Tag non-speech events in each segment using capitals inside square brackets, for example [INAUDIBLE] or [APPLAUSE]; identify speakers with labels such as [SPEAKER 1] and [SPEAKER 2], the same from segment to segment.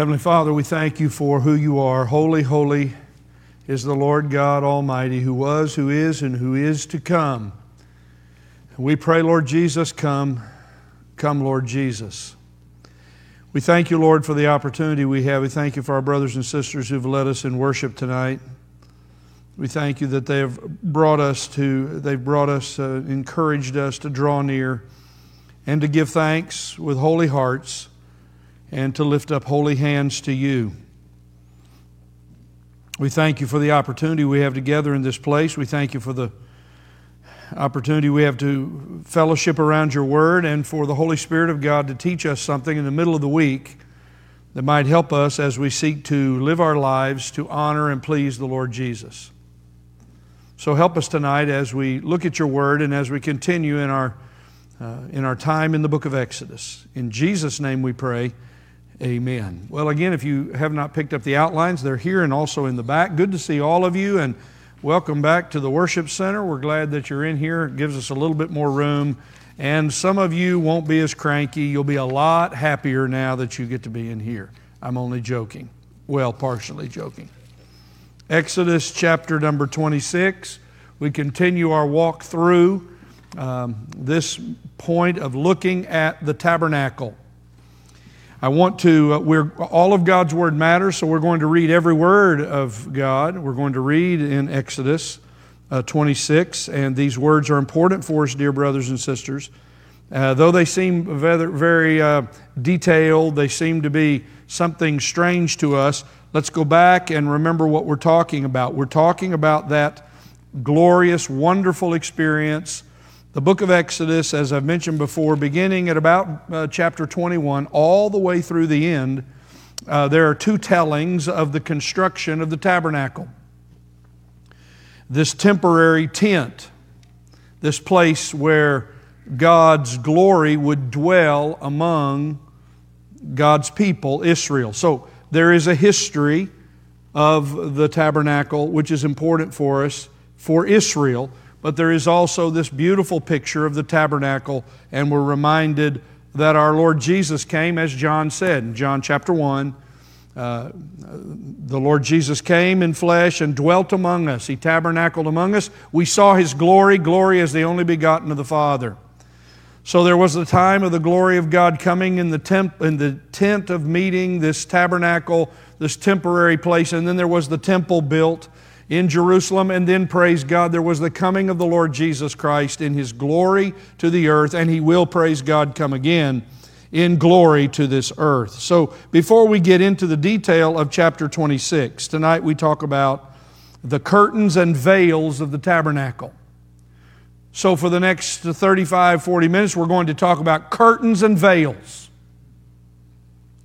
[SPEAKER 1] Heavenly Father, we thank you for who you are. Holy, holy is the Lord God Almighty, who was, who is, and who is to come. We pray, Lord Jesus, come, come, Lord Jesus. We thank you, Lord, for the opportunity we have. We thank you for our brothers and sisters who've led us in worship tonight. We thank you that they have brought us to, they've brought us, uh, encouraged us to draw near and to give thanks with holy hearts and to lift up holy hands to you. We thank you for the opportunity we have together in this place. We thank you for the opportunity we have to fellowship around your word and for the Holy Spirit of God to teach us something in the middle of the week that might help us as we seek to live our lives to honor and please the Lord Jesus. So help us tonight as we look at your word and as we continue in our, uh, in our time in the book of Exodus. In Jesus' name we pray. Amen. Well, again, if you have not picked up the outlines, they're here and also in the back. Good to see all of you and welcome back to the worship center. We're glad that you're in here. It gives us a little bit more room. And some of you won't be as cranky. You'll be a lot happier now that you get to be in here. I'm only joking. Well, partially joking. Exodus chapter number 26. We continue our walk through um, this point of looking at the tabernacle. I want to, uh, we're, all of God's Word matters, so we're going to read every word of God. We're going to read in Exodus uh, 26, and these words are important for us, dear brothers and sisters. Uh, though they seem very, uh, detailed, they seem to be something strange to us, let's go back and remember what we're talking about. We're talking about that glorious, wonderful experience. The book of Exodus, as I've mentioned before, beginning at about uh, chapter 21, all the way through the end, uh, there are two tellings of the construction of the tabernacle. This temporary tent, this place where God's glory would dwell among God's people, Israel. So there is a history of the tabernacle, which is important for us, for Israel, but there is also this beautiful picture of the tabernacle, and we're reminded that our Lord Jesus came, as John said in John chapter 1. Uh, the Lord Jesus came in flesh and dwelt among us. He tabernacled among us. We saw His glory, glory as the only begotten of the Father. So there was the time of the glory of God coming in the, temp, in the tent of meeting, this tabernacle, this temporary place, and then there was the temple built in Jerusalem, and then, praise God, there was the coming of the Lord Jesus Christ in His glory to the earth, and He will, praise God, come again in glory to this earth. So before we get into the detail of chapter 26, tonight we talk about the curtains and veils of the tabernacle. So, for the next 35, 40 minutes, we're going to talk about curtains and veils.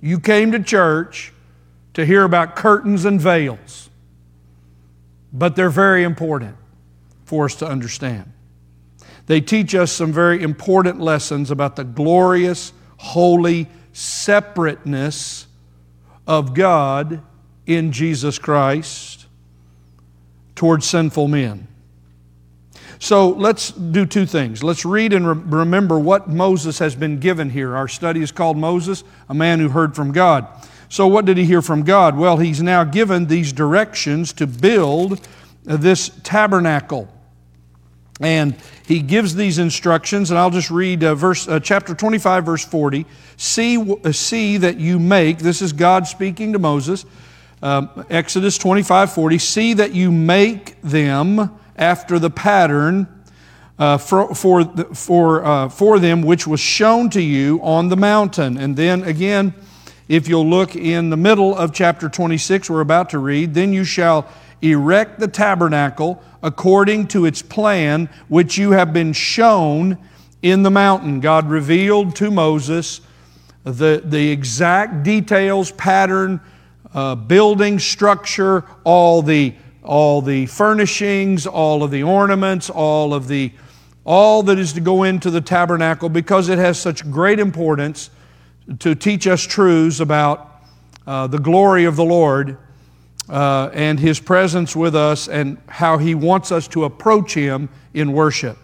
[SPEAKER 1] You came to church to hear about curtains and veils, but they're very important for us to understand. They teach us some very important lessons about the glorious, holy separateness of God in Jesus Christ towards sinful men. So let's do two things. Let's read and re- remember what Moses has been given here. Our study is called Moses, a man who heard from God. So, what did he hear from God? Well, he's now given these directions to build this tabernacle. And he gives these instructions, and I'll just read uh, verse, uh, chapter 25, verse 40. See, uh, see that you make, this is God speaking to Moses, um, Exodus 25, 40. See that you make them after the pattern uh, for, for, for, uh, for them which was shown to you on the mountain. And then again, if you'll look in the middle of chapter 26, we're about to read, then you shall erect the tabernacle according to its plan, which you have been shown in the mountain. God revealed to Moses the, the exact details, pattern, uh, building structure, all the all the furnishings, all of the ornaments, all of the all that is to go into the tabernacle because it has such great importance to teach us truths about uh, the glory of the Lord uh, and His presence with us and how He wants us to approach Him in worship.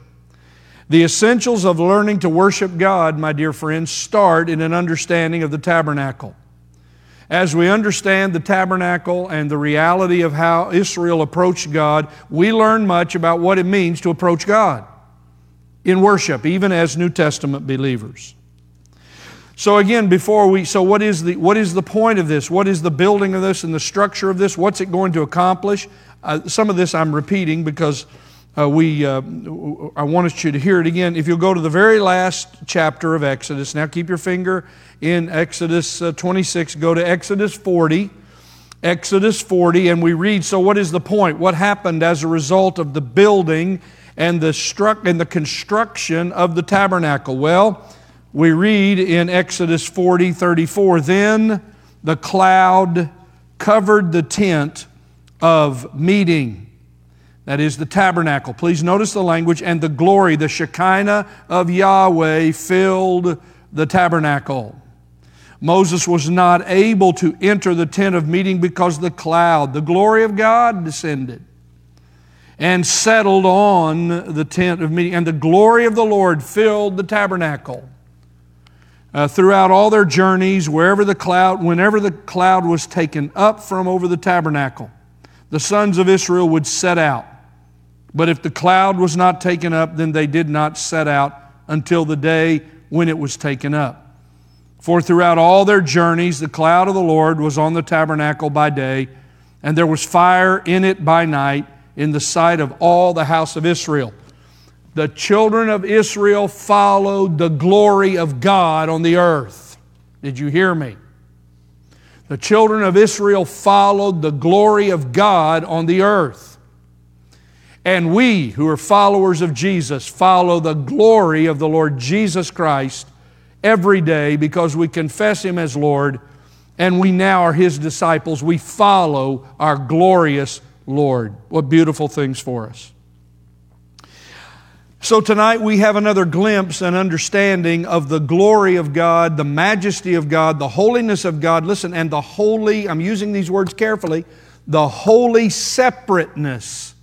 [SPEAKER 1] The essentials of learning to worship God, my dear friends, start in an understanding of the tabernacle. as we understand the tabernacle and the reality of how Israel approached God, we learn much about what it means to approach God in worship, even as New Testament believers. So again, before we, so what is the what is the point of this? What is the building of this and the structure of this? What's it going to accomplish? Uh, some of this I'm repeating because uh, we, uh, I wanted you to hear it again. If you'll go to the very last chapter of Exodus, now keep your finger in Exodus uh, 26, go to Exodus 40. Exodus 40, and we read, so what is the point? What happened as a result of the building and the, struck, and the construction of the tabernacle? Well, we read in Exodus 40, 34, then the cloud covered the tent of meeting that is the tabernacle. Please notice the language and the glory, the Shekinah of Yahweh filled the tabernacle. Moses was not able to enter the tent of meeting because the cloud, the glory of God, descended and settled on the tent of meeting, and the glory of the Lord filled the tabernacle. Uh, throughout all their journeys, wherever the cloud, whenever the cloud was taken up from over the tabernacle, the sons of Israel would set out but if the cloud was not taken up, then they did not set out until the day when it was taken up. For throughout all their journeys, the cloud of the Lord was on the tabernacle by day, and there was fire in it by night in the sight of all the house of Israel. The children of Israel followed the glory of God on the earth. Did you hear me? The children of Israel followed the glory of God on the earth. And we who are followers of Jesus follow the glory of the Lord Jesus Christ every day because we confess Him as Lord and we now are His disciples. We follow our glorious Lord. What beautiful things for us. So, tonight we have another glimpse and understanding of the glory of God, the majesty of God, the holiness of God. Listen, and the holy, I'm using these words carefully, the holy separateness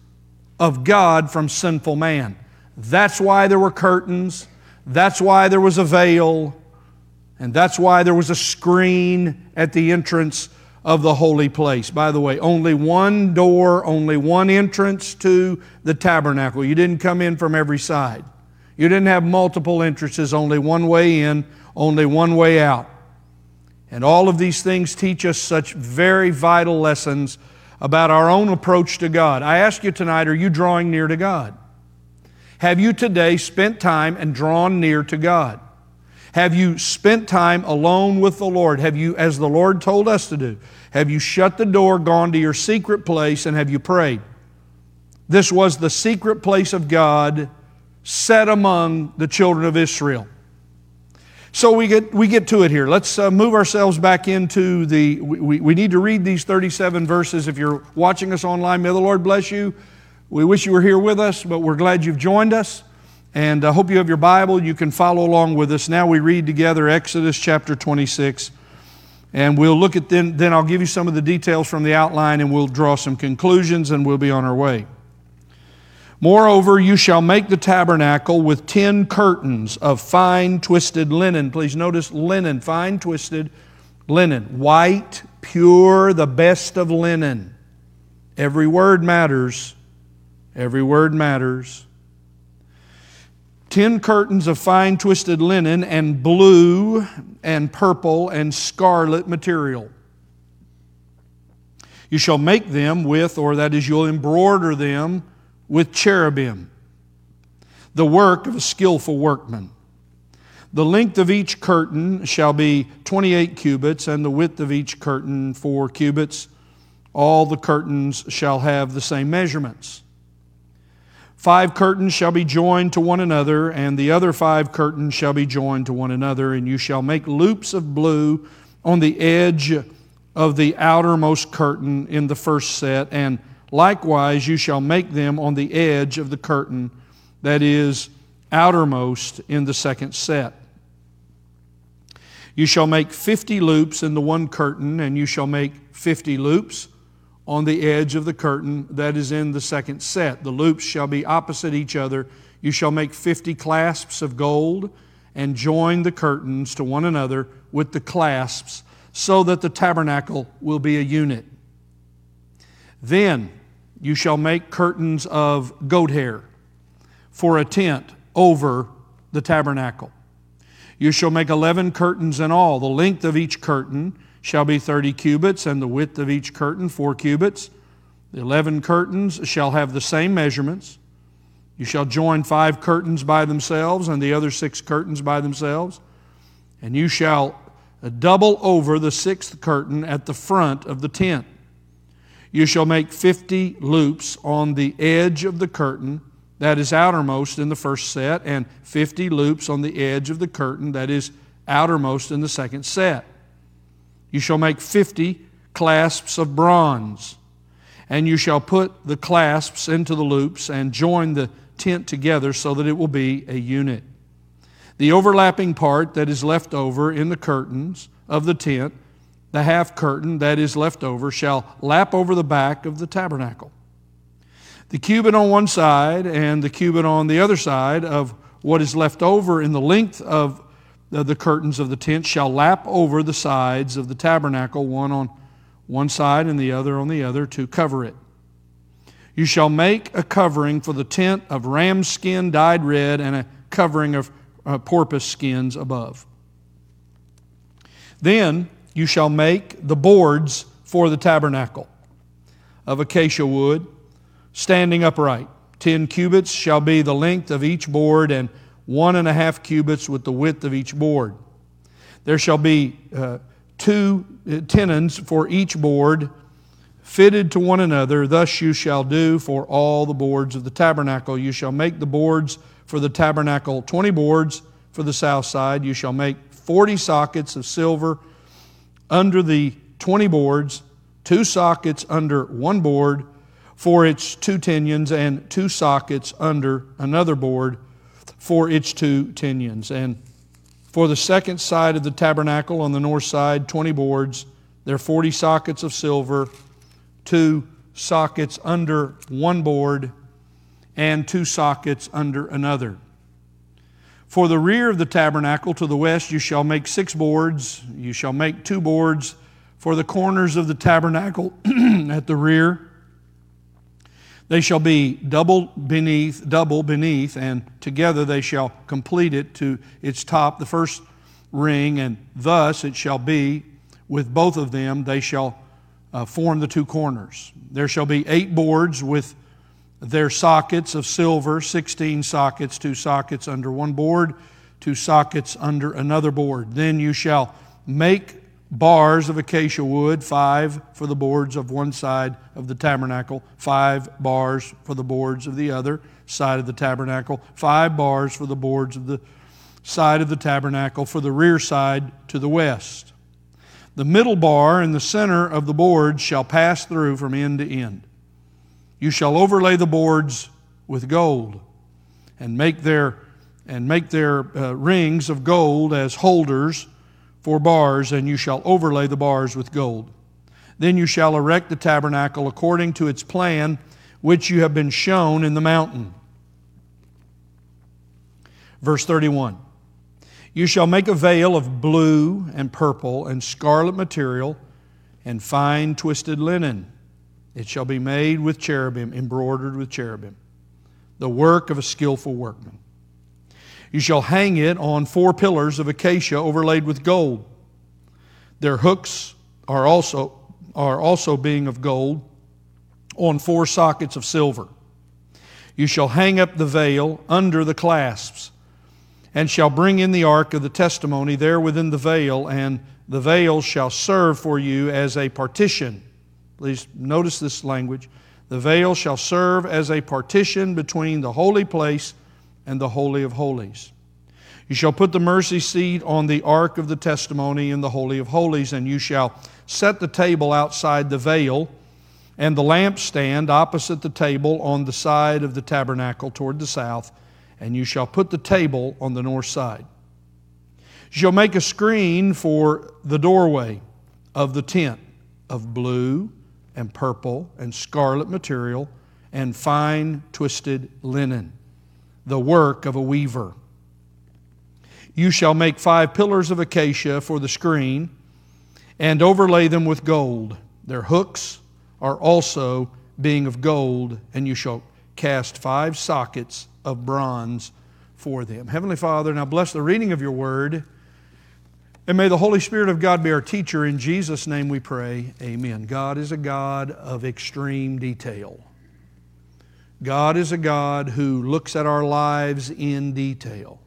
[SPEAKER 1] of God from sinful man. That's why there were curtains. That's why there was a veil. And that's why there was a screen at the entrance of the holy place. By the way, only one door, only one entrance to the tabernacle. You didn't come in from every side. You didn't have multiple entrances, only one way in, only one way out. And all of these things teach us such very vital lessons about our own approach to God. I ask you tonight are you drawing near to God? Have you today spent time and drawn near to God? Have you spent time alone with the Lord? Have you, as the Lord told us to do, have you shut the door, gone to your secret place, and have you prayed? This was the secret place of God set among the children of Israel. So we get, we get to it here. Let's uh, move ourselves back into the. We, we need to read these 37 verses. If you're watching us online, may the Lord bless you. We wish you were here with us, but we're glad you've joined us. And I hope you have your Bible. You can follow along with us. Now we read together Exodus chapter 26. And we'll look at then, then I'll give you some of the details from the outline and we'll draw some conclusions and we'll be on our way. Moreover, you shall make the tabernacle with ten curtains of fine twisted linen. Please notice linen, fine twisted linen. White, pure, the best of linen. Every word matters. Every word matters. Ten curtains of fine twisted linen and blue and purple and scarlet material. You shall make them with, or that is, you'll embroider them with cherubim, the work of a skillful workman. The length of each curtain shall be 28 cubits, and the width of each curtain four cubits. All the curtains shall have the same measurements. Five curtains shall be joined to one another, and the other five curtains shall be joined to one another, and you shall make loops of blue on the edge of the outermost curtain in the first set, and Likewise, you shall make them on the edge of the curtain that is outermost in the second set. You shall make 50 loops in the one curtain, and you shall make 50 loops on the edge of the curtain that is in the second set. The loops shall be opposite each other. You shall make 50 clasps of gold and join the curtains to one another with the clasps so that the tabernacle will be a unit. Then you shall make curtains of goat hair for a tent over the tabernacle. You shall make eleven curtains in all. The length of each curtain shall be thirty cubits, and the width of each curtain four cubits. The eleven curtains shall have the same measurements. You shall join five curtains by themselves, and the other six curtains by themselves. And you shall double over the sixth curtain at the front of the tent. You shall make fifty loops on the edge of the curtain that is outermost in the first set, and 50 loops on the edge of the curtain that is outermost in the second set. You shall make 50 clasps of bronze, and you shall put the clasps into the loops and join the tent together so that it will be a unit. The overlapping part that is left over in the curtains of the tent, the half curtain that is left over, shall lap over the back of the tabernacle. The cubit on one side and the cubit on the other side of what is left over in the length of the curtains of the tent shall lap over the sides of the tabernacle, one on one side and the other on the other, to cover it. You shall make a covering for the tent of ram skin dyed red and a covering of uh, porpoise skins above. Then you shall make the boards for the tabernacle of acacia wood standing upright. Ten cubits shall be the length of each board, and one and a half cubits with the width of each board. There shall be uh, two uh, tenons for each board, fitted to one another. Thus you shall do for all the boards of the tabernacle. You shall make the boards for the tabernacle 20 boards for the south side. You shall make 40 sockets of silver under the 20 boards, two sockets under one board for its two tinions and two sockets under another board for its two tinions. And for the second side of the tabernacle on the north side, 20 boards. There are 40 sockets of silver, two sockets under one board, and two sockets under another. For the rear of the tabernacle to the west, you shall make six boards. You shall make two boards for the corners of the tabernacle [CLEARS THROAT] at the rear they shall be double beneath, double beneath, and together they shall complete it to its top, the first ring, and thus it shall be with both of them, they shall uh, form the two corners. There shall be eight boards with their sockets of silver, 16 sockets, two sockets under one board, two sockets under another board. Then you shall make bars of acacia wood, five for the boards of one side of the tabernacle, five bars for the boards of the other side of the tabernacle, five bars for the boards of the side of the tabernacle for the rear side to the west. The middle bar in the center of the boards shall pass through from end to end. You shall overlay the boards with gold and make their and make their uh, rings of gold as holders for bars, and you shall overlay the bars with gold. Then you shall erect the tabernacle according to its plan, which you have been shown in the mountain. Verse 31 You shall make a veil of blue and purple and scarlet material and fine twisted linen. It shall be made with cherubim, embroidered with cherubim, the work of a skillful workman. You shall hang it on four pillars of acacia overlaid with gold. Their hooks are also, are also being of gold on four sockets of silver. You shall hang up the veil under the clasps, and shall bring in the ark of the testimony there within the veil, and the veil shall serve for you as a partition. Please notice this language. The veil shall serve as a partition between the holy place and the Holy of Holies. You shall put the mercy seat on the ark of the testimony in the Holy of Holies, and you shall set the table outside the veil and the lampstand opposite the table on the side of the tabernacle toward the south, and you shall put the table on the north side. You shall make a screen for the doorway of the tent of blue and purple and scarlet material and fine twisted linen the work of a weaver. You shall make five pillars of acacia for the screen, and overlay them with gold. Their hooks are also being of gold, and you shall cast five sockets of bronze for them. Heavenly Father, now bless the reading of your word. And may the Holy Spirit of God be our teacher. In Jesus' name we pray. Amen. God is a God of extreme detail. God is a God who looks at our lives in detail.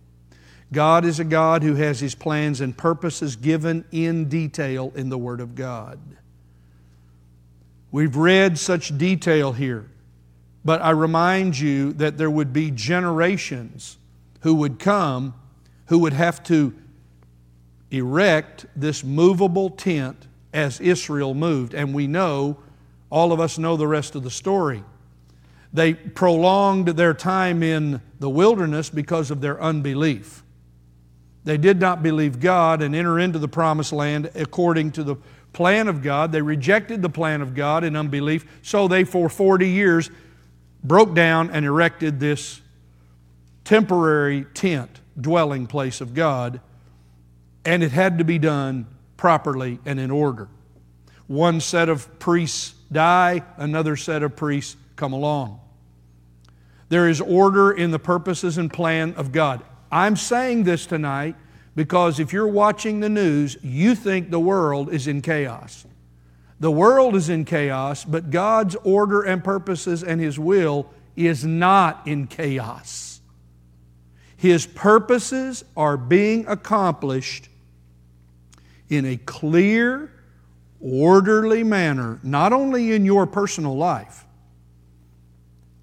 [SPEAKER 1] God is a God who has His plans and purposes given in detail in the Word of God. We've read such detail here, but I remind you that there would be generations who would come who would have to erect this movable tent as Israel moved. And we know, all of us know the rest of the story. They prolonged their time in the wilderness because of their unbelief. They did not believe God and enter into the promised land according to the plan of God. They rejected the plan of God in unbelief, so they, for 40 years, broke down and erected this temporary tent, dwelling place of God, and it had to be done properly and in order. One set of priests die, another set of priests come along. There is order in the purposes and plan of God. I'm saying this tonight because if you're watching the news, you think the world is in chaos. The world is in chaos, but God's order and purposes and His will is not in chaos. His purposes are being accomplished in a clear, orderly manner, not only in your personal life,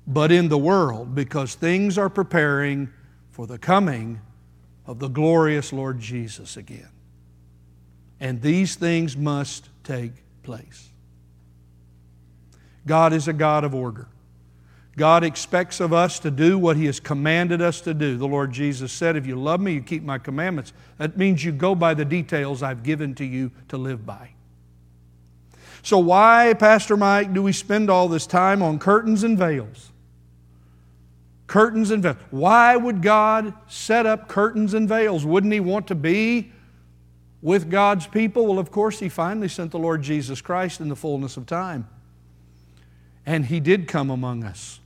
[SPEAKER 1] but in the world, because things are preparing for the coming of the glorious Lord Jesus again. And these things must take place. God is a God of order. God expects of us to do what He has commanded us to do. The Lord Jesus said, If you love me, you keep my commandments. That means you go by the details I've given to you to live by. So, why, Pastor Mike, do we spend all this time on curtains and veils? Curtains and veils. Why would God set up curtains and veils? Wouldn't He want to be with God's people? Well, of course, He finally sent the Lord Jesus Christ in the fullness of time. And He did come among us.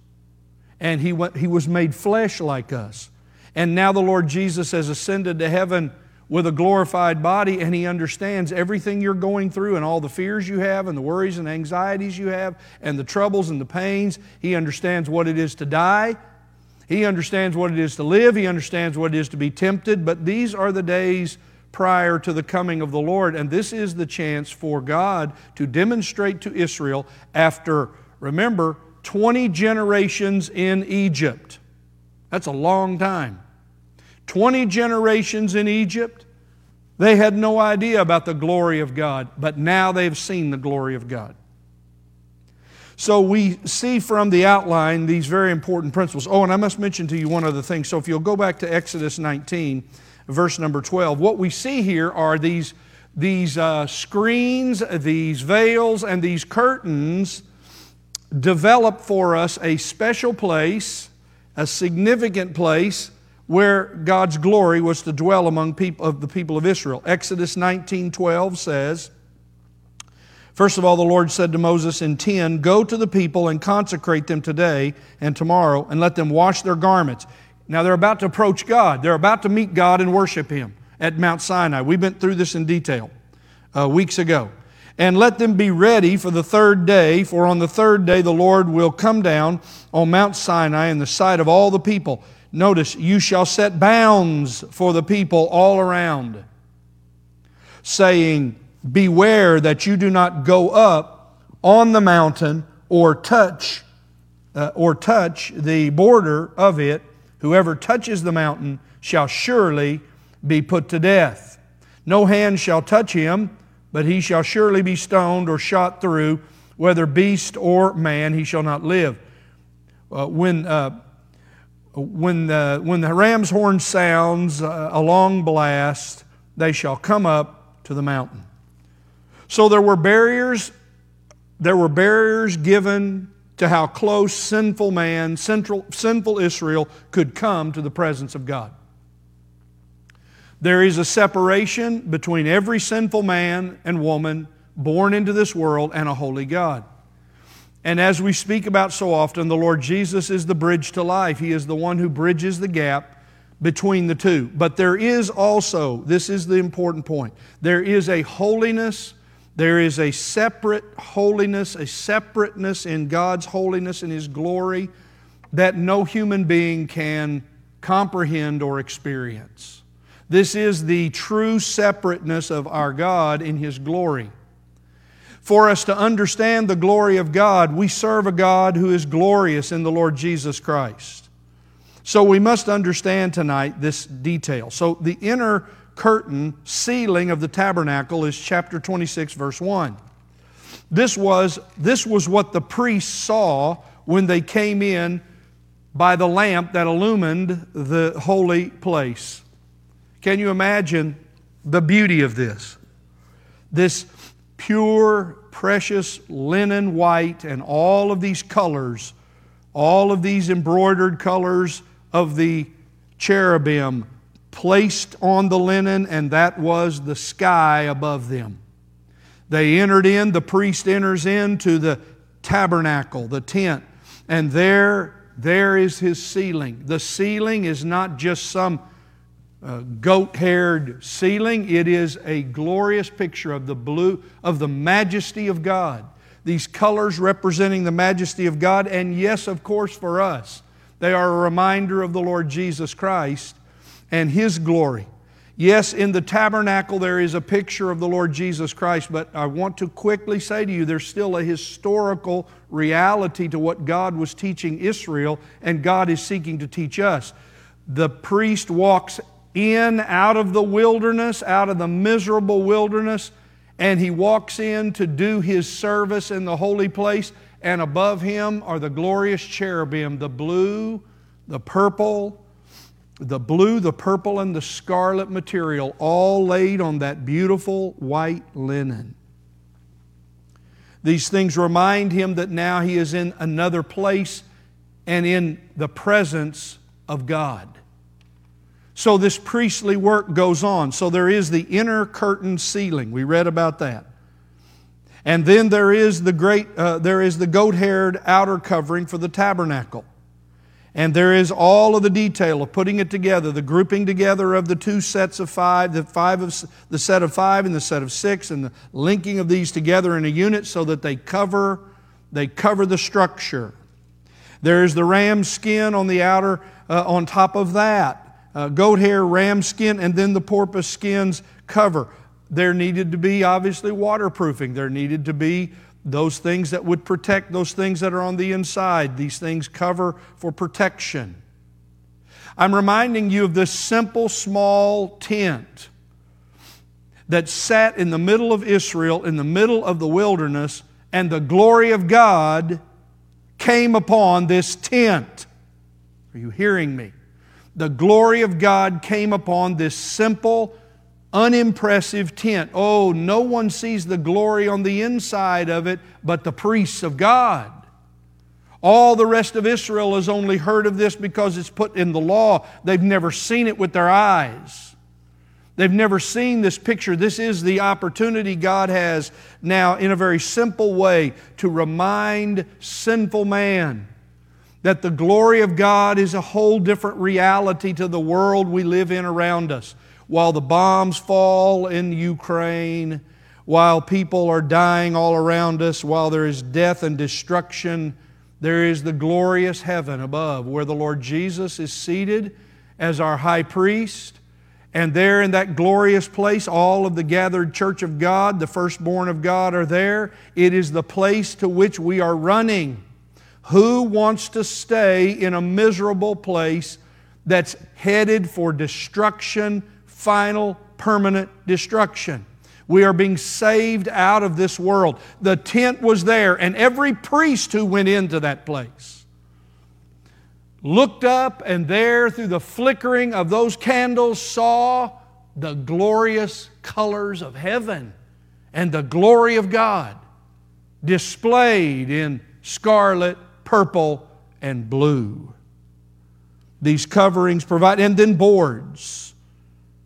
[SPEAKER 1] And He, went, he was made flesh like us. And now the Lord Jesus has ascended to heaven with a glorified body, and He understands everything you're going through and all the fears you have, and the worries and anxieties you have, and the troubles and the pains. He understands what it is to die he understands what it is to live, he understands what it is to be tempted, but these are the days prior to the coming of the Lord, and this is the chance for God to demonstrate to Israel after, remember, 20 generations in Egypt. That's a long time. 20 generations in Egypt, they had no idea about the glory of God, but now they've seen the glory of God. So we see from the outline these very important principles. Oh, and I must mention to you one other thing. So if you'll go back to Exodus 19, verse number 12, what we see here are these, these uh, screens, these veils, and these curtains develop for us a special place, a significant place where God's glory was to dwell among people of the people of Israel. Exodus 19:12 says, First of all, the Lord said to Moses in 10, Go to the people and consecrate them today and tomorrow, and let them wash their garments. Now they're about to approach God. They're about to meet God and worship Him at Mount Sinai. We went through this in detail uh, weeks ago. And let them be ready for the third day, for on the third day the Lord will come down on Mount Sinai in the sight of all the people. Notice, you shall set bounds for the people all around, saying, Beware that you do not go up on the mountain or touch uh, or touch the border of it. Whoever touches the mountain shall surely be put to death. No hand shall touch him, but he shall surely be stoned or shot through, whether beast or man, he shall not live. Uh, when, uh, when, the, when the ram's horn sounds uh, a long blast, they shall come up to the mountain. So there were barriers, there were barriers given to how close sinful man, sinful, sinful Israel could come to the presence of God. There is a separation between every sinful man and woman born into this world and a holy God. And as we speak about so often, the Lord Jesus is the bridge to life. He is the one who bridges the gap between the two. But there is also, this is the important point, there is a holiness, there is a separate holiness, a separateness in God's holiness and His glory that no human being can comprehend or experience. This is the true separateness of our God in His glory. For us to understand the glory of God, we serve a God who is glorious in the Lord Jesus Christ. So we must understand tonight this detail. So the inner curtain ceiling of the tabernacle is chapter 26 verse 1. This was this was what the priests saw when they came in by the lamp that illumined the holy place. Can you imagine the beauty of this? This pure, precious linen white, and all of these colors, all of these embroidered colors of the cherubim placed on the linen, and that was the sky above them. They entered in, the priest enters into the tabernacle, the tent, and there, there is his ceiling. The ceiling is not just some uh, goat haired ceiling. It is a glorious picture of the blue, of the majesty of God. These colors representing the majesty of God, and yes, of course, for us, they are a reminder of the Lord Jesus Christ and His glory. Yes, in the tabernacle there is a picture of the Lord Jesus Christ, but I want to quickly say to you there's still a historical reality to what God was teaching Israel, and God is seeking to teach us. The priest walks in out of the wilderness, out of the miserable wilderness, and he walks in to do his service in the holy place. And above him are the glorious cherubim, the blue, the purple, the blue, the purple, and the scarlet material, all laid on that beautiful white linen. These things remind him that now he is in another place and in the presence of God. So this priestly work goes on. So there is the inner curtain ceiling. We read about that. And then there is the great, uh, there is the goat-haired outer covering for the tabernacle. And there is all of the detail of putting it together, the grouping together of the two sets of five, the five of the set of five and the set of six, and the linking of these together in a unit so that they cover, they cover the structure. There is the ram skin on the outer, uh, on top of that uh, goat hair, ram skin, and then the porpoise skins cover. There needed to be, obviously, waterproofing. There needed to be those things that would protect those things that are on the inside. These things cover for protection. I'm reminding you of this simple, small tent that sat in the middle of Israel, in the middle of the wilderness, and the glory of God came upon this tent. Are you hearing me? the glory of God came upon this simple, unimpressive tent. Oh, no one sees the glory on the inside of it but the priests of God. All the rest of Israel has only heard of this because it's put in the law. They've never seen it with their eyes. They've never seen this picture. This is the opportunity God has now, in a very simple way, to remind sinful man that the glory of God is a whole different reality to the world we live in around us. While the bombs fall in Ukraine, while people are dying all around us, while there is death and destruction, there is the glorious heaven above where the Lord Jesus is seated as our high priest. And there in that glorious place, all of the gathered church of God, the firstborn of God, are there. It is the place to which we are running. Who wants to stay in a miserable place that's headed for destruction, final, permanent destruction? We are being saved out of this world. The tent was there, and every priest who went into that place looked up, and there, through the flickering of those candles, saw the glorious colors of heaven and the glory of God displayed in scarlet purple, and blue. These coverings provide, and then boards.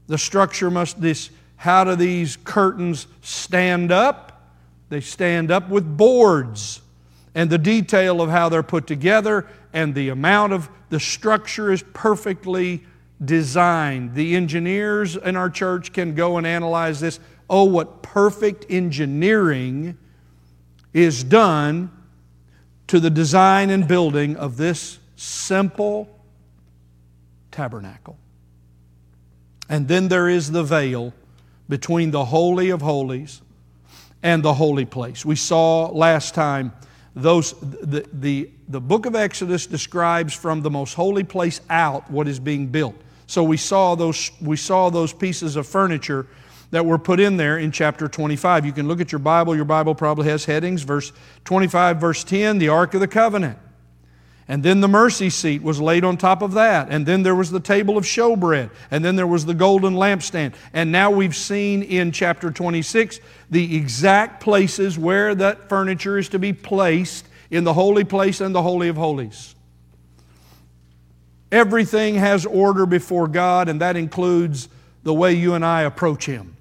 [SPEAKER 1] The structure must, this, how do these curtains stand up? They stand up with boards. And the detail of how they're put together and the amount of the structure is perfectly designed. The engineers in our church can go and analyze this. Oh, what perfect engineering is done to the design and building of this simple tabernacle. And then there is the veil between the Holy of Holies and the holy place. We saw last time those, the, the, the book of Exodus describes from the most holy place out what is being built. So we saw those, we saw those pieces of furniture that were put in there in chapter 25. You can look at your Bible. Your Bible probably has headings. Verse 25, verse 10, the Ark of the Covenant. And then the mercy seat was laid on top of that. And then there was the table of showbread. And then there was the golden lampstand. And now we've seen in chapter 26 the exact places where that furniture is to be placed in the holy place and the Holy of Holies. Everything has order before God, and that includes the way you and I approach Him.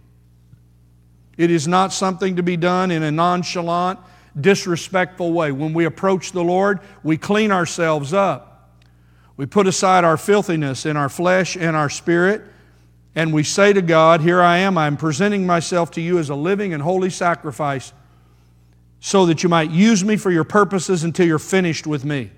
[SPEAKER 1] It is not something to be done in a nonchalant, disrespectful way. When we approach the Lord, we clean ourselves up. We put aside our filthiness in our flesh and our spirit, and we say to God, Here I am, I'm presenting myself to you as a living and holy sacrifice so that you might use me for your purposes until you're finished with me.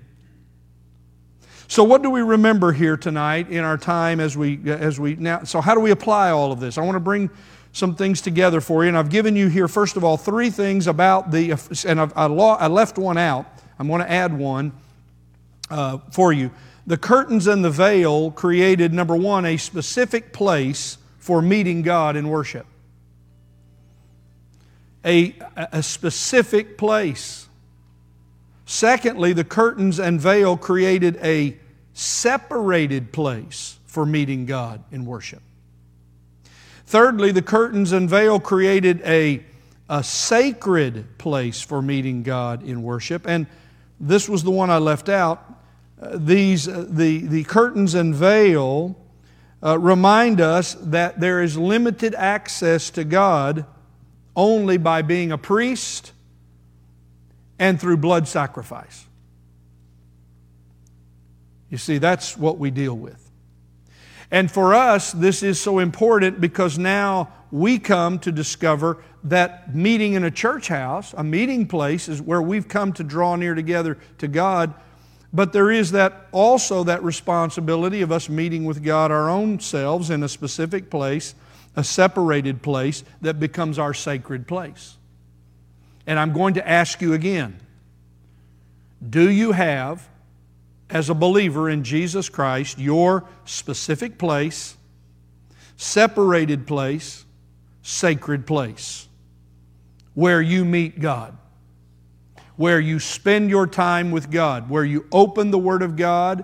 [SPEAKER 1] So, what do we remember here tonight in our time as we, as we now? So, how do we apply all of this? I want to bring some things together for you. And I've given you here, first of all, three things about the, and I've, I, left one out. I'm going to add one uh, for you. The curtains and the veil created, number one, a specific place for meeting God in worship. A, a specific place. Secondly, the curtains and veil created a separated place for meeting God in worship. Thirdly, the curtains and veil created a, a sacred place for meeting God in worship. And this was the one I left out. Uh, these, uh, the, the curtains and veil uh, remind us that there is limited access to God only by being a priest and through blood sacrifice. You see, that's what we deal with. And for us, this is so important because now we come to discover that meeting in a church house, a meeting place, is where we've come to draw near together to God. But there is that also that responsibility of us meeting with God our own selves in a specific place, a separated place that becomes our sacred place. And I'm going to ask you again do you have as a believer in Jesus Christ, your specific place, separated place, sacred place, where you meet God, where you spend your time with God, where you open the Word of God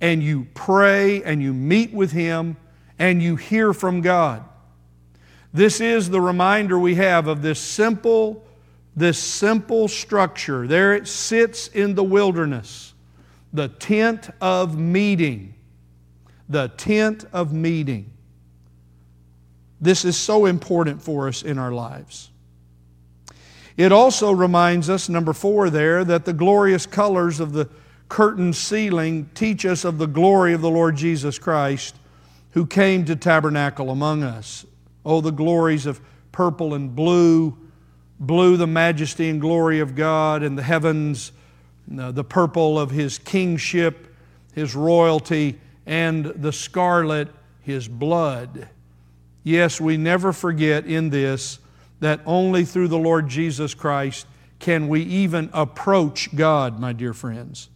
[SPEAKER 1] and you pray and you meet with Him and you hear from God. This is the reminder we have of this simple, this simple structure. There it sits in the wilderness the tent of meeting. The tent of meeting. This is so important for us in our lives. It also reminds us, number four, there, that the glorious colors of the curtain ceiling teach us of the glory of the Lord Jesus Christ who came to tabernacle among us. Oh, the glories of purple and blue, blue, the majesty and glory of God, and the heavens Uh, the purple of his kingship, his royalty, and the scarlet, his blood. Yes, we never forget in this that only through the Lord Jesus Christ can we even approach God, my dear friends.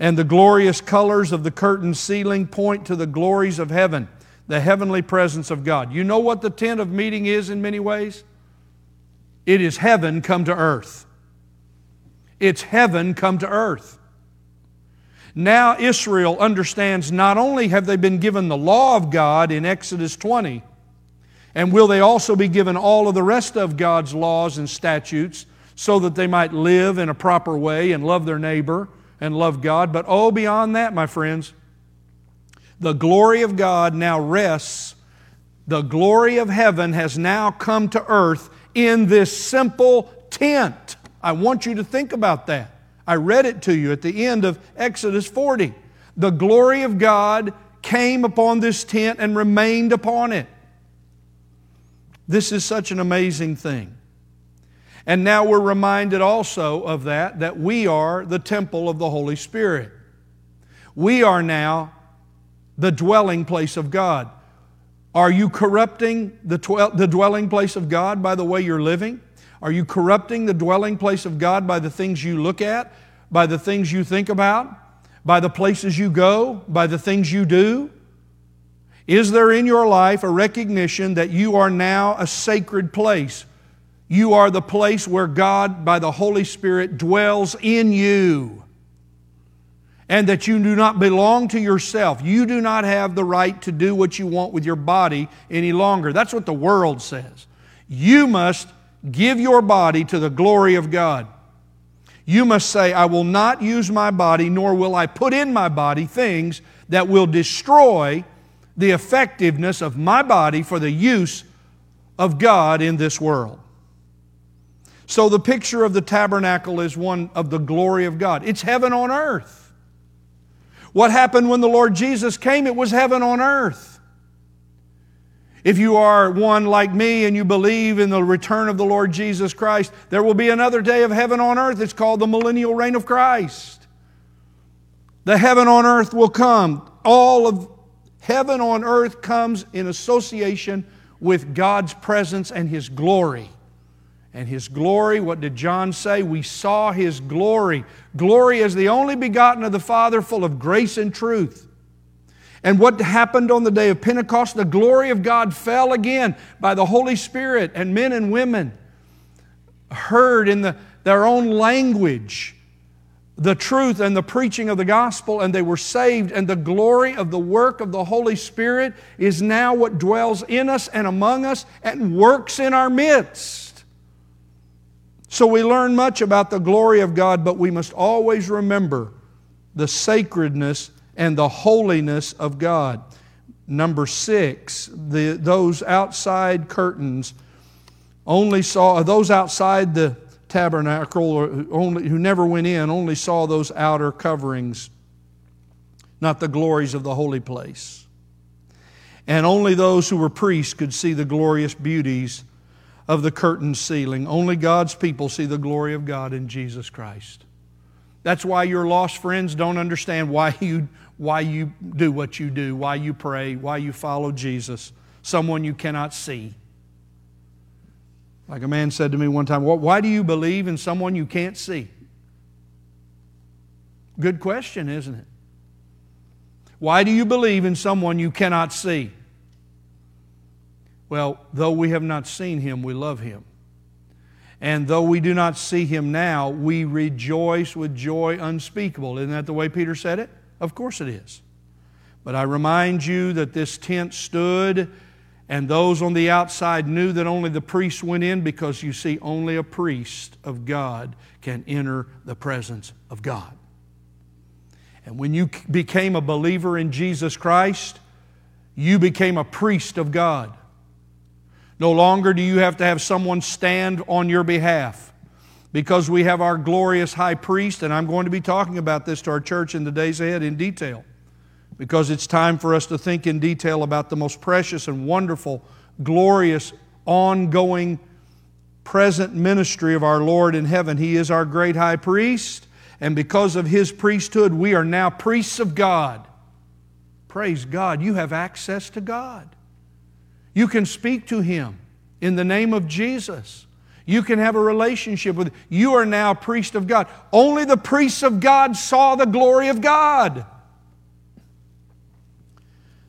[SPEAKER 1] And the glorious colors of the curtain ceiling point to the glories of heaven, the heavenly presence of God. You know what the tent of meeting is in many ways? It is heaven come to earth. It's heaven come to earth. Now Israel understands not only have they been given the law of God in Exodus 20, and will they also be given all of the rest of God's laws and statutes so that they might live in a proper way and love their neighbor and love God. But oh, beyond that, my friends, the glory of God now rests The glory of heaven has now come to earth in this simple tent. I want you to think about that. I read it to you at the end of Exodus 40. The glory of God came upon this tent and remained upon it. This is such an amazing thing. And now we're reminded also of that, that we are the temple of the Holy Spirit. We are now the dwelling place of God. Are you corrupting the, dwelling place of God by the way you're living? Are you corrupting the dwelling place of God by the things you look at, by the things you think about, by the places you go, by the things you do? Is there in your life a recognition that you are now a sacred place? You are the place where God, by the Holy Spirit, dwells in you and that you do not belong to yourself. You do not have the right to do what you want with your body any longer. That's what the world says. You must give your body to the glory of God. You must say, I will not use my body, nor will I put in my body things that will destroy the effectiveness of my body for the use of God in this world. So, the picture of the tabernacle is one of the glory of God. It's heaven on earth. What happened when the Lord Jesus came? It was heaven on earth. If you are one like me and you believe in the return of the Lord Jesus Christ, there will be another day of heaven on earth. It's called the millennial reign of Christ. The heaven on earth will come. All of heaven on earth comes in association with God's presence and His glory and his glory. What did John say? We saw his glory. Glory as the only begotten of the Father, full of grace and truth. And what happened on the day of Pentecost? The glory of God fell again by the Holy Spirit, and men and women heard in the, their own language the truth and the preaching of the gospel, and they were saved. And the glory of the work of the Holy Spirit is now what dwells in us and among us and works in our midst. So we learn much about the glory of God, but we must always remember the sacredness and the holiness of God. Number six, the, those outside curtains only saw, those outside the tabernacle who, only, who never went in only saw those outer coverings, not the glories of the holy place. And only those who were priests could see the glorious beauties of the curtain ceiling. Only God's people see the glory of God in Jesus Christ. That's why your lost friends don't understand why [LAUGHS] you, why you do what you do, why you pray, why you follow Jesus, someone you cannot see. Like a man said to me one time, Why do you believe in someone you can't see? Good question, isn't it? Why do you believe in someone you cannot see? Well, though we have not seen him, we love him. And though we do not see him now, we rejoice with joy unspeakable. Isn't that the way Peter said it? Of course it is. But I remind you that this tent stood, and those on the outside knew that only the priest went in because you see, only a priest of God can enter the presence of God. And when you became a believer in Jesus Christ, you became a priest of God. No longer do you have to have someone stand on your behalf because we have our glorious high priest, and I'm going to be talking about this to our church in the days ahead in detail because it's time for us to think in detail about the most precious and wonderful, glorious, ongoing, present ministry of our Lord in heaven. He is our great high priest, and because of his priesthood, we are now priests of God. Praise God, you have access to God. You can speak to him in the name of Jesus. You can have a relationship with You are now a priest of God. Only the priests of God saw the glory of God.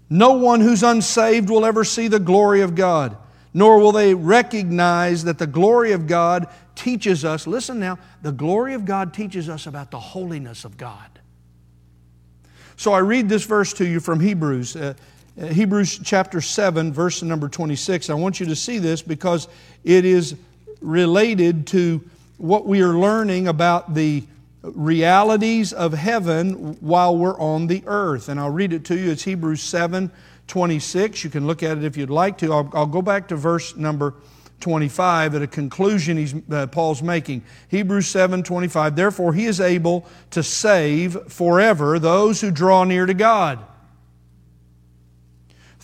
[SPEAKER 1] No one who's unsaved will ever see the glory of God, nor will they recognize that the glory of God teaches us. Listen now, the glory of God teaches us about the holiness of God. So I read this verse to you from Hebrews. Uh, uh, Hebrews chapter 7, verse number 26. I want you to see this because it is related to what we are learning about the realities of heaven while we're on the earth. And I'll read it to you. It's Hebrews 7 26. You can look at it if you'd like to. I'll, I'll go back to verse number 25 at a conclusion he's, uh, Paul's making. Hebrews 7 25. Therefore, he is able to save forever those who draw near to God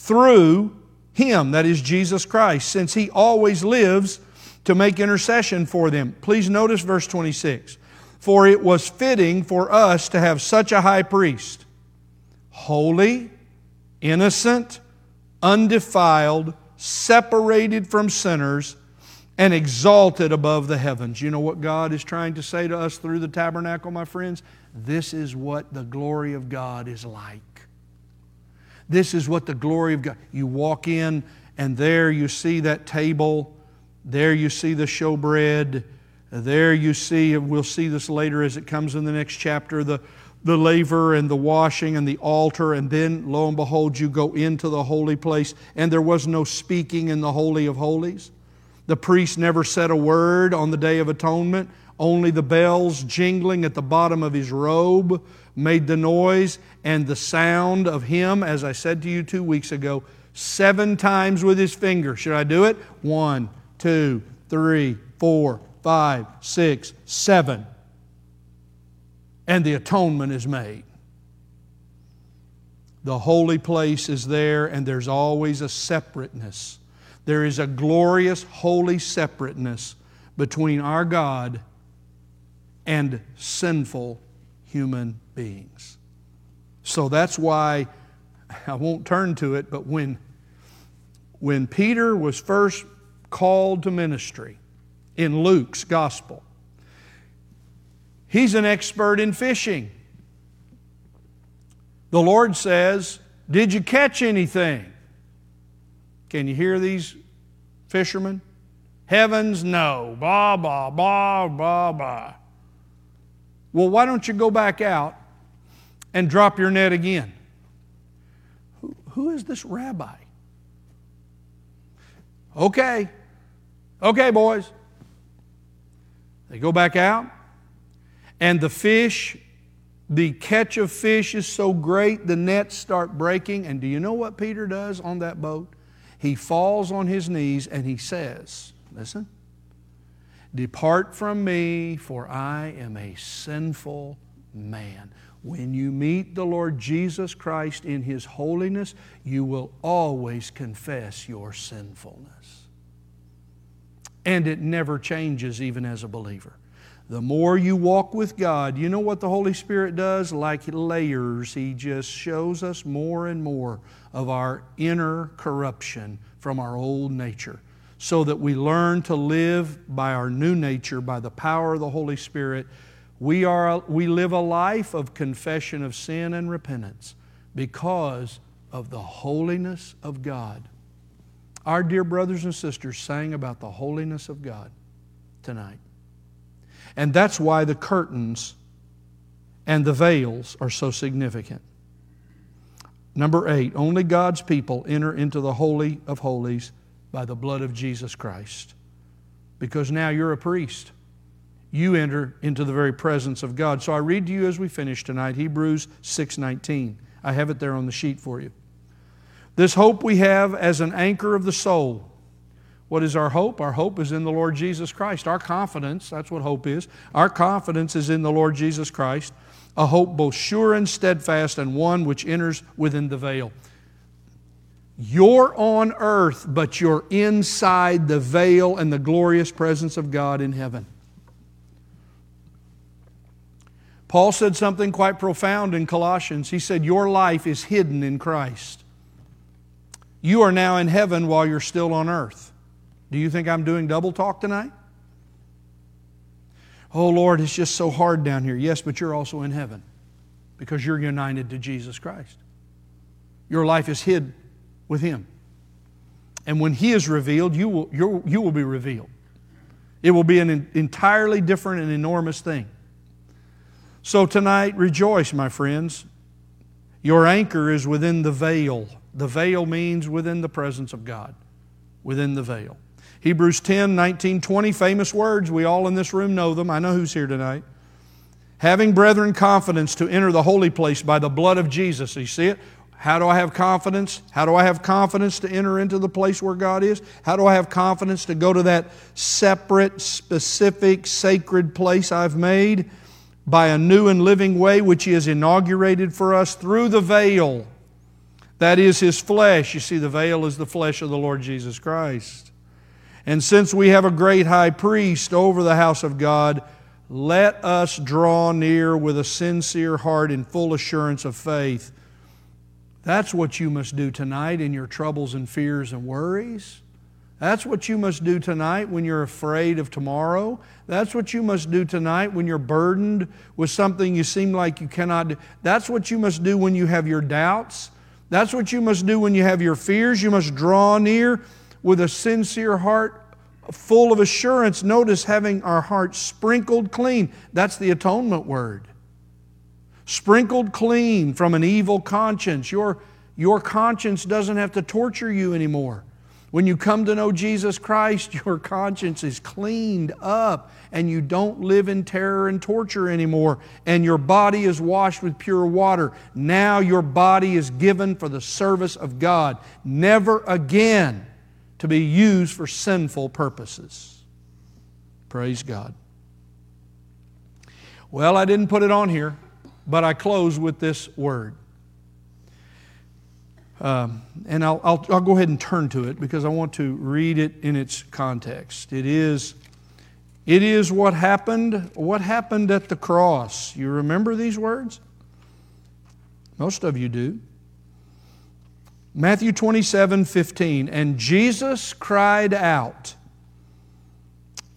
[SPEAKER 1] through him, that is Jesus Christ, since he always lives to make intercession for them. Please notice verse 26. For it was fitting for us to have such a high priest, holy, innocent, undefiled, separated from sinners, and exalted above the heavens. You know what God is trying to say to us through the tabernacle, my friends? This is what the glory of God is like. This is what the glory of God. You walk in, and there you see that table. There you see the showbread. There you see, we'll see this later as it comes in the next chapter, the, the laver and the washing and the altar, and then lo and behold, you go into the holy place, and there was no speaking in the Holy of Holies. The priest never said a word on the Day of Atonement, only the bells jingling at the bottom of his robe made the noise and the sound of him, as I said to you two weeks ago, seven times with his finger. Should I do it? One, two, three, four, five, six, seven and the atonement is made. The holy place is there, and there's always a separateness. There is a glorious, holy separateness between our God and sinful human beings. So that's why I won't turn to it, but when, when Peter was first called to ministry in Luke's gospel, He's an expert in fishing. The Lord says, Did you catch anything? Can you hear these fishermen? Heavens, no. Blah, blah, blah, blah, blah. Well, why don't you go back out and drop your net again? who, who is this rabbi? Okay. Okay, boys. They go back out. And the fish, the catch of fish is so great, the nets start breaking. And do you know what Peter does on that boat? He falls on his knees and he says, Listen, depart from me, for I am a sinful man. When you meet the Lord Jesus Christ in His holiness, you will always confess your sinfulness. And it never changes, even as a believer. The more you walk with God, you know what the Holy Spirit does? Like layers, He just shows us more and more of our inner corruption from our old nature so that we learn to live by our new nature, by the power of the Holy Spirit. We, are, we live a life of confession of sin and repentance because of the holiness of God. Our dear brothers and sisters sang about the holiness of God tonight. And that's why the curtains and the veils are so significant. Number eight, only God's people enter into the Holy of Holies by the blood of Jesus Christ. Because now you're a priest. You enter into the very presence of God. So I read to you as we finish tonight, Hebrews 6:19. I have it there on the sheet for you. This hope we have as an anchor of the soul what is our hope? Our hope is in the Lord Jesus Christ. Our confidence, that's what hope is. Our confidence is in the Lord Jesus Christ, a hope both sure and steadfast, and one which enters within the veil. You're on earth, but you're inside the veil and the glorious presence of God in heaven. Paul said something quite profound in Colossians. He said, Your life is hidden in Christ. You are now in heaven while you're still on earth. Do you think I'm doing double talk tonight? Oh, Lord, it's just so hard down here. Yes, but you're also in heaven because you're united to Jesus Christ. Your life is hid with Him. And when He is revealed, you will, you will be revealed. It will be an entirely different and enormous thing. So tonight, rejoice, my friends. Your anchor is within the veil. The veil means within the presence of God, within the veil. Hebrews 10, 19, 20, famous words. We all in this room know them. I know who's here tonight. Having, brethren, confidence to enter the holy place by the blood of Jesus. You see it? How do I have confidence? How do I have confidence to enter into the place where God is? How do I have confidence to go to that separate, specific, sacred place I've made? By a new and living way which He has inaugurated for us through the veil. That is His flesh. You see, the veil is the flesh of the Lord Jesus Christ. And since we have a great high priest over the house of God, let us draw near with a sincere heart in full assurance of faith that's what you must do tonight in your troubles and fears and worries. That's what you must do tonight when you're afraid of tomorrow. That's what you must do tonight when you're burdened with something you seem like you cannot do. That's what you must do when you have your doubts. That's what you must do when you have your fears. You must draw near with a sincere heart, full of assurance. Notice having our hearts sprinkled clean. That's the atonement word sprinkled clean from an evil conscience. Your, your conscience doesn't have to torture you anymore. When you come to know Jesus Christ, [LAUGHS] your conscience is cleaned up and you don't live in terror and torture anymore. And your body is washed with pure water. Now your body is given for the service of God, never again to be used for sinful purposes. Praise God. Well, I didn't put it on here. But I close with this word. Um, and I'll, I'll, I'll go ahead and turn to it because I want to read it in its context. It is, it is what happened, what happened at the cross. You remember these words? Most of you do. Matthew 27 15. And Jesus cried out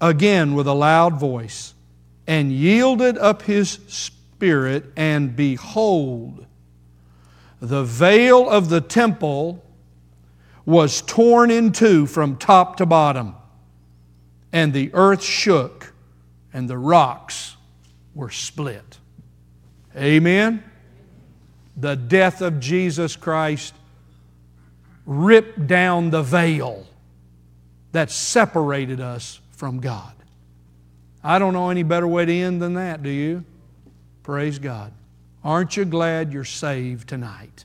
[SPEAKER 1] again with a loud voice and yielded up his spirit Spirit, and behold, the veil of the temple was torn in two from top to bottom, and the earth shook, and the rocks were split. Amen? The death of Jesus Christ ripped down the veil that separated us from God. I don't know any better way to end than that, do you? Praise God. Aren't you glad you're saved tonight?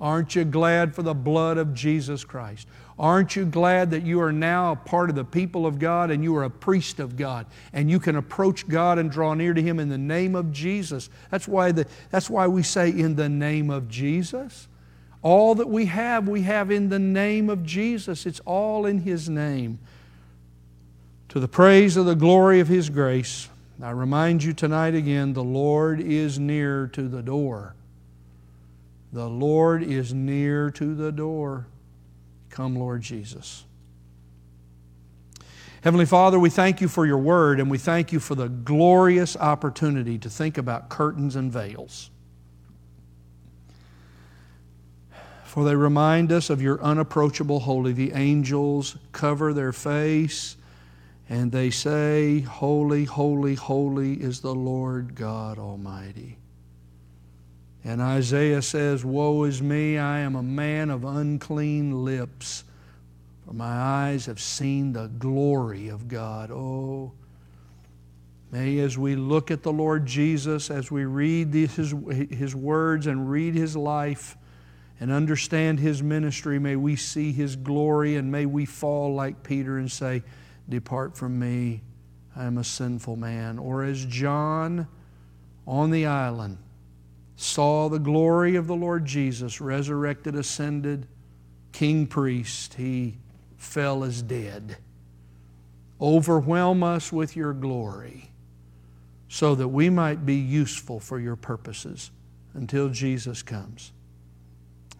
[SPEAKER 1] Aren't you glad for the blood of Jesus Christ? Aren't you glad that you are now a part of the people of God and you are a priest of God and you can approach God and draw near to Him in the name of Jesus? That's why, the, that's why we say, in the name of Jesus. All that we have, we have in the name of Jesus. It's all in His name. To the praise of the glory of His grace. I remind you tonight again the Lord is near to the door. The Lord is near to the door. Come, Lord Jesus. Heavenly Father, we thank you for your word and we thank you for the glorious opportunity to think about curtains and veils. For they remind us of your unapproachable holy. The angels cover their face and they say, Holy, holy, holy is the Lord God Almighty. And Isaiah says, Woe is me, I am a man of unclean lips, for my eyes have seen the glory of God. Oh, may as we look at the Lord Jesus, as we read his, his words and read his life, and understand his ministry, may we see his glory and may we fall like Peter and say, Depart from me, I am a sinful man. Or as John on the island saw the glory of the Lord Jesus, resurrected, ascended, king priest, he fell as dead. Overwhelm us with your glory so that we might be useful for your purposes until Jesus comes.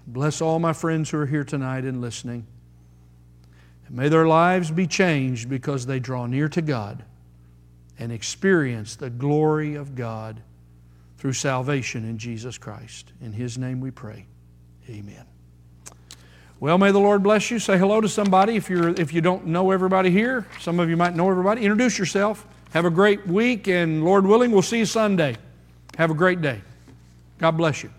[SPEAKER 1] Bless all my friends who are here tonight and listening. May their lives be changed because they draw near to God and experience the glory of God through salvation in Jesus Christ. In His name we pray. Amen. Well, may the Lord bless you. Say hello to somebody if, you're, if you don't know everybody here. Some of you might know everybody. Introduce yourself. Have a great week, and Lord willing, we'll see you Sunday. Have a great day. God bless you.